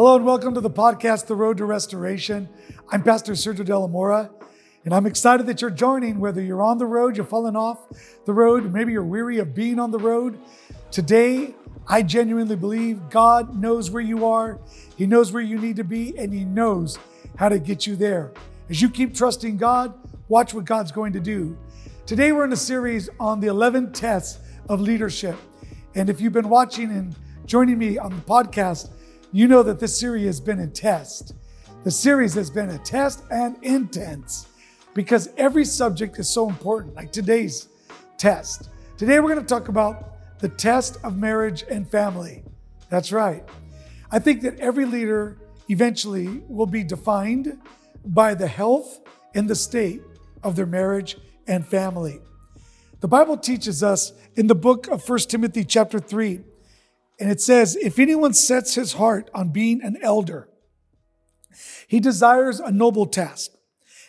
Hello and welcome to the podcast, The Road to Restoration. I'm Pastor Sergio De La Mora, and I'm excited that you're joining, whether you're on the road, you're falling off the road, maybe you're weary of being on the road. Today, I genuinely believe God knows where you are, He knows where you need to be, and He knows how to get you there. As you keep trusting God, watch what God's going to do. Today, we're in a series on the 11 tests of leadership. And if you've been watching and joining me on the podcast, you know that this series has been a test. The series has been a test and intense because every subject is so important, like today's test. Today, we're going to talk about the test of marriage and family. That's right. I think that every leader eventually will be defined by the health and the state of their marriage and family. The Bible teaches us in the book of 1 Timothy chapter 3 and it says, if anyone sets his heart on being an elder, he desires a noble task.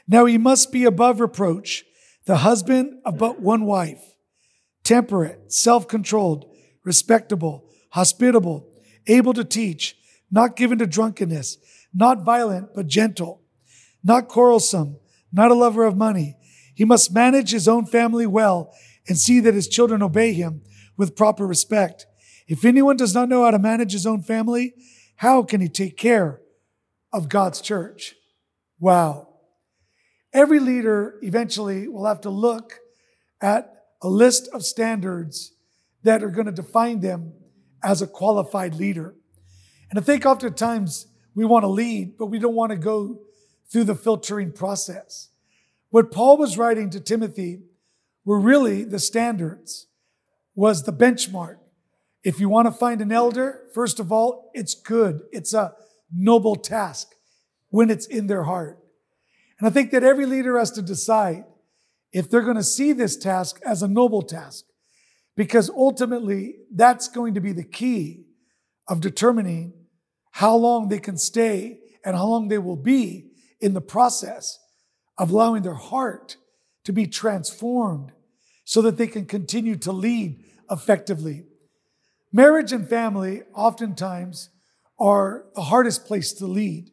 Now he must be above reproach, the husband of but one wife, temperate, self controlled, respectable, hospitable, able to teach, not given to drunkenness, not violent, but gentle, not quarrelsome, not a lover of money. He must manage his own family well and see that his children obey him with proper respect. If anyone does not know how to manage his own family, how can he take care of God's church? Wow. Every leader eventually will have to look at a list of standards that are going to define them as a qualified leader. And I think oftentimes we want to lead, but we don't want to go through the filtering process. What Paul was writing to Timothy were really the standards, was the benchmark if you want to find an elder, first of all, it's good. It's a noble task when it's in their heart. And I think that every leader has to decide if they're going to see this task as a noble task, because ultimately that's going to be the key of determining how long they can stay and how long they will be in the process of allowing their heart to be transformed so that they can continue to lead effectively. Marriage and family oftentimes are the hardest place to lead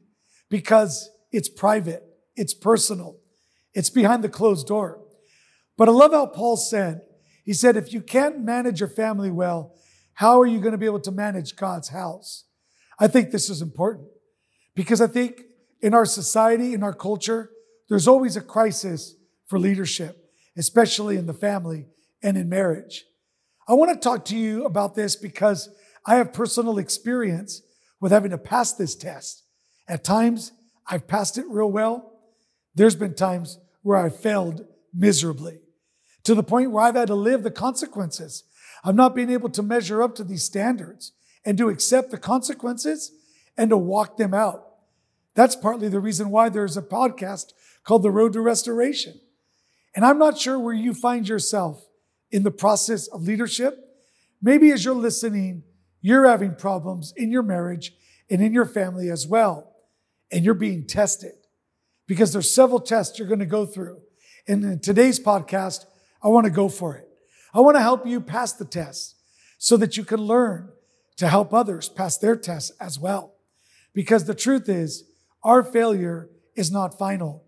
because it's private, it's personal, it's behind the closed door. But I love how Paul said, he said, if you can't manage your family well, how are you going to be able to manage God's house? I think this is important because I think in our society, in our culture, there's always a crisis for leadership, especially in the family and in marriage. I want to talk to you about this because I have personal experience with having to pass this test. At times, I've passed it real well. There's been times where I've failed miserably to the point where I've had to live the consequences of not being able to measure up to these standards and to accept the consequences and to walk them out. That's partly the reason why there's a podcast called The Road to Restoration. And I'm not sure where you find yourself in the process of leadership. Maybe as you're listening, you're having problems in your marriage and in your family as well. And you're being tested because there's several tests you're going to go through. And in today's podcast, I want to go for it. I want to help you pass the test so that you can learn to help others pass their tests as well. Because the truth is, our failure is not final,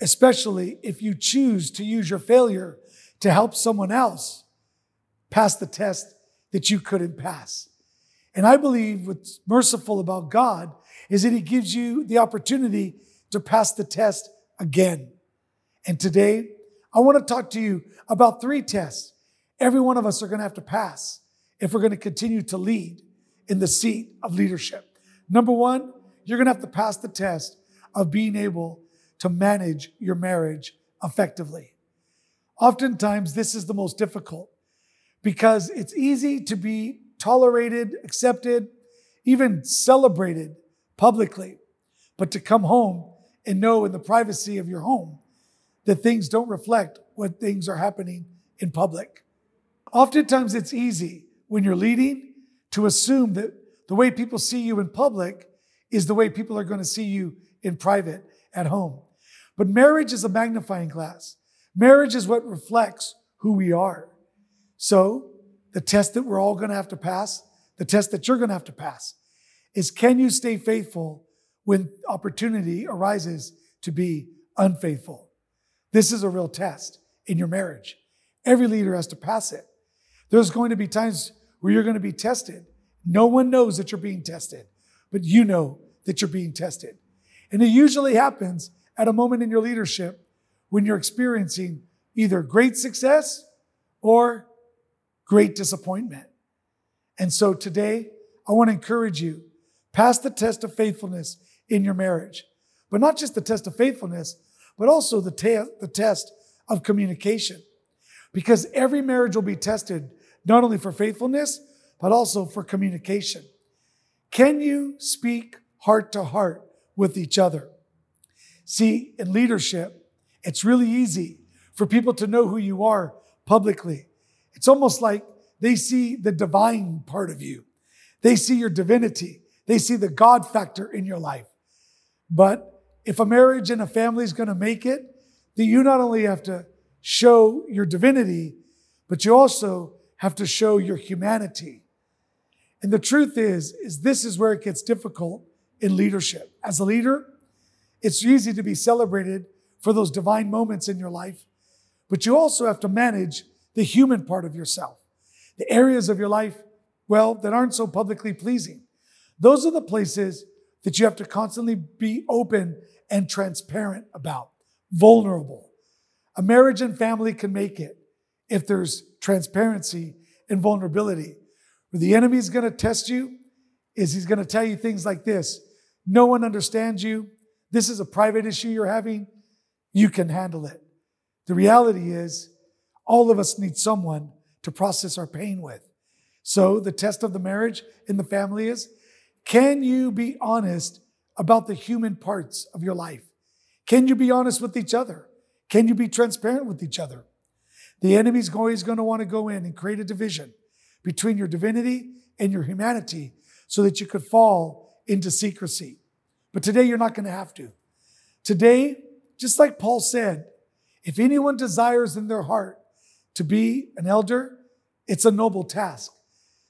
especially if you choose to use your failure to help someone else pass the test that you couldn't pass. And I believe what's merciful about God is that He gives you the opportunity to pass the test again. And today, I want to talk to you about three tests every one of us are going to have to pass if we're going to continue to lead in the seat of leadership. Number one, you're going to have to pass the test of being able to manage your marriage effectively. Oftentimes, this is the most difficult because it's easy to be tolerated, accepted, even celebrated publicly, but to come home and know in the privacy of your home that things don't reflect what things are happening in public. Oftentimes, it's easy when you're leading to assume that the way people see you in public is the way people are going to see you in private at home. But marriage is a magnifying glass. Marriage is what reflects who we are. So, the test that we're all going to have to pass, the test that you're going to have to pass, is can you stay faithful when opportunity arises to be unfaithful? This is a real test in your marriage. Every leader has to pass it. There's going to be times where you're going to be tested. No one knows that you're being tested, but you know that you're being tested. And it usually happens at a moment in your leadership when you're experiencing either great success or great disappointment. And so today, I want to encourage you pass the test of faithfulness in your marriage, but not just the test of faithfulness, but also the, the test of communication. Because every marriage will be tested not only for faithfulness, but also for communication. Can you speak heart to heart with each other? See, in leadership, it's really easy for people to know who you are publicly. It's almost like they see the divine part of you. They see your divinity. They see the God factor in your life. But if a marriage and a family is going to make it, then you not only have to show your divinity, but you also have to show your humanity. And the truth is, is this is where it gets difficult in leadership. As a leader, it's easy to be celebrated for those divine moments in your life, but you also have to manage the human part of yourself, the areas of your life, well, that aren't so publicly pleasing. Those are the places that you have to constantly be open and transparent about, vulnerable. A marriage and family can make it if there's transparency and vulnerability. Where the enemy is going to test you is he's going to tell you things like this No one understands you. This is a private issue you're having. You can handle it. The reality is, all of us need someone to process our pain with. So, the test of the marriage in the family is can you be honest about the human parts of your life? Can you be honest with each other? Can you be transparent with each other? The enemy's always going to want to go in and create a division between your divinity and your humanity so that you could fall into secrecy. But today you're not going to have to. Today, just like Paul said, if anyone desires in their heart to be an elder, it's a noble task.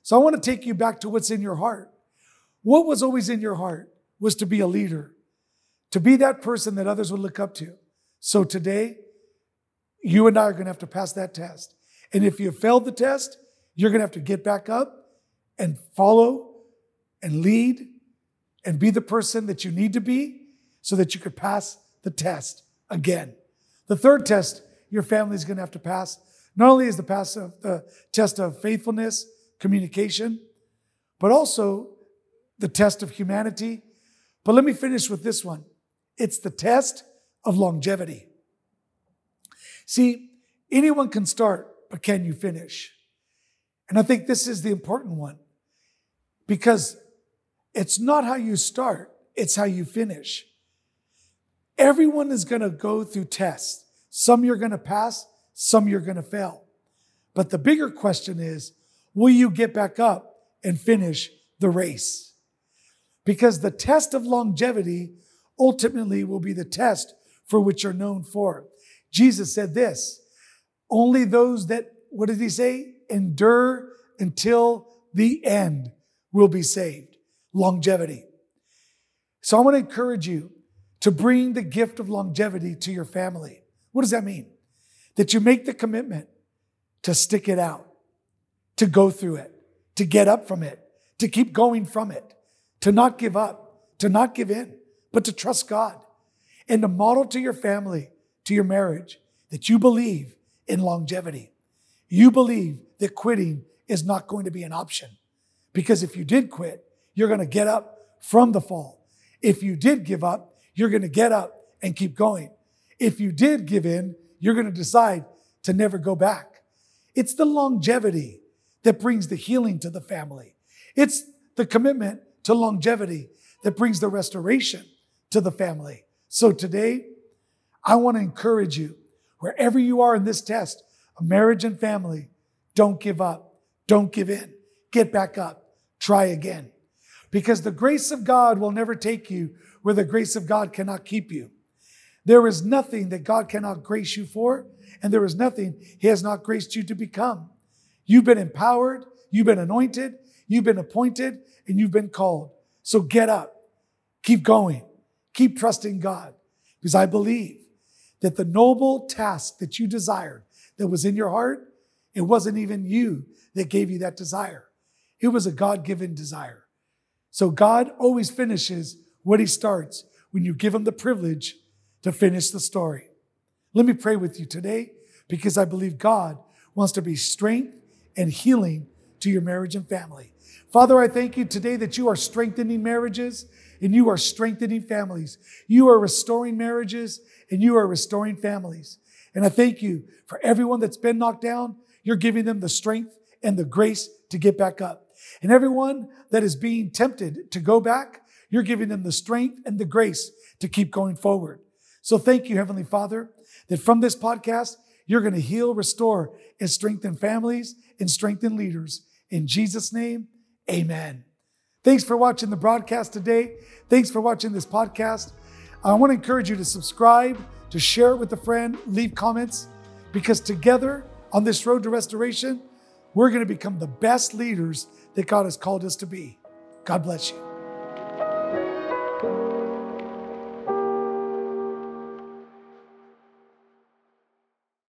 So I want to take you back to what's in your heart. What was always in your heart was to be a leader, to be that person that others would look up to. So today, you and I are going to have to pass that test. And if you failed the test, you're going to have to get back up and follow and lead and be the person that you need to be so that you could pass the test again. The third test your family is going to have to pass not only is the pass of the test of faithfulness, communication, but also the test of humanity. But let me finish with this one. It's the test of longevity. See, anyone can start, but can you finish? And I think this is the important one because it's not how you start, it's how you finish. Everyone is going to go through tests. Some you're going to pass, some you're going to fail. But the bigger question is, will you get back up and finish the race? Because the test of longevity ultimately will be the test for which you're known for. Jesus said this, only those that, what did he say? Endure until the end will be saved. Longevity. So I want to encourage you to bring the gift of longevity to your family. What does that mean? That you make the commitment to stick it out, to go through it, to get up from it, to keep going from it, to not give up, to not give in, but to trust God and to model to your family, to your marriage, that you believe in longevity. You believe that quitting is not going to be an option. Because if you did quit, you're going to get up from the fall. If you did give up, you're going to get up and keep going. If you did give in, you're going to decide to never go back. It's the longevity that brings the healing to the family. It's the commitment to longevity that brings the restoration to the family. So today, I want to encourage you, wherever you are in this test of marriage and family, don't give up. Don't give in. Get back up. Try again. Because the grace of God will never take you where the grace of God cannot keep you. There is nothing that God cannot grace you for, and there is nothing He has not graced you to become. You've been empowered, you've been anointed, you've been appointed, and you've been called. So get up, keep going, keep trusting God, because I believe that the noble task that you desired that was in your heart, it wasn't even you that gave you that desire. It was a God given desire. So God always finishes what he starts when you give him the privilege to finish the story. Let me pray with you today because I believe God wants to be strength and healing to your marriage and family. Father, I thank you today that you are strengthening marriages and you are strengthening families. You are restoring marriages and you are restoring families. And I thank you for everyone that's been knocked down. You're giving them the strength and the grace to get back up. And everyone that is being tempted to go back, you're giving them the strength and the grace to keep going forward. So thank you, Heavenly Father, that from this podcast, you're going to heal, restore, and strengthen families and strengthen leaders. In Jesus' name, amen. Thanks for watching the broadcast today. Thanks for watching this podcast. I want to encourage you to subscribe, to share it with a friend, leave comments, because together on this road to restoration, we're going to become the best leaders that God has called us to be. God bless you.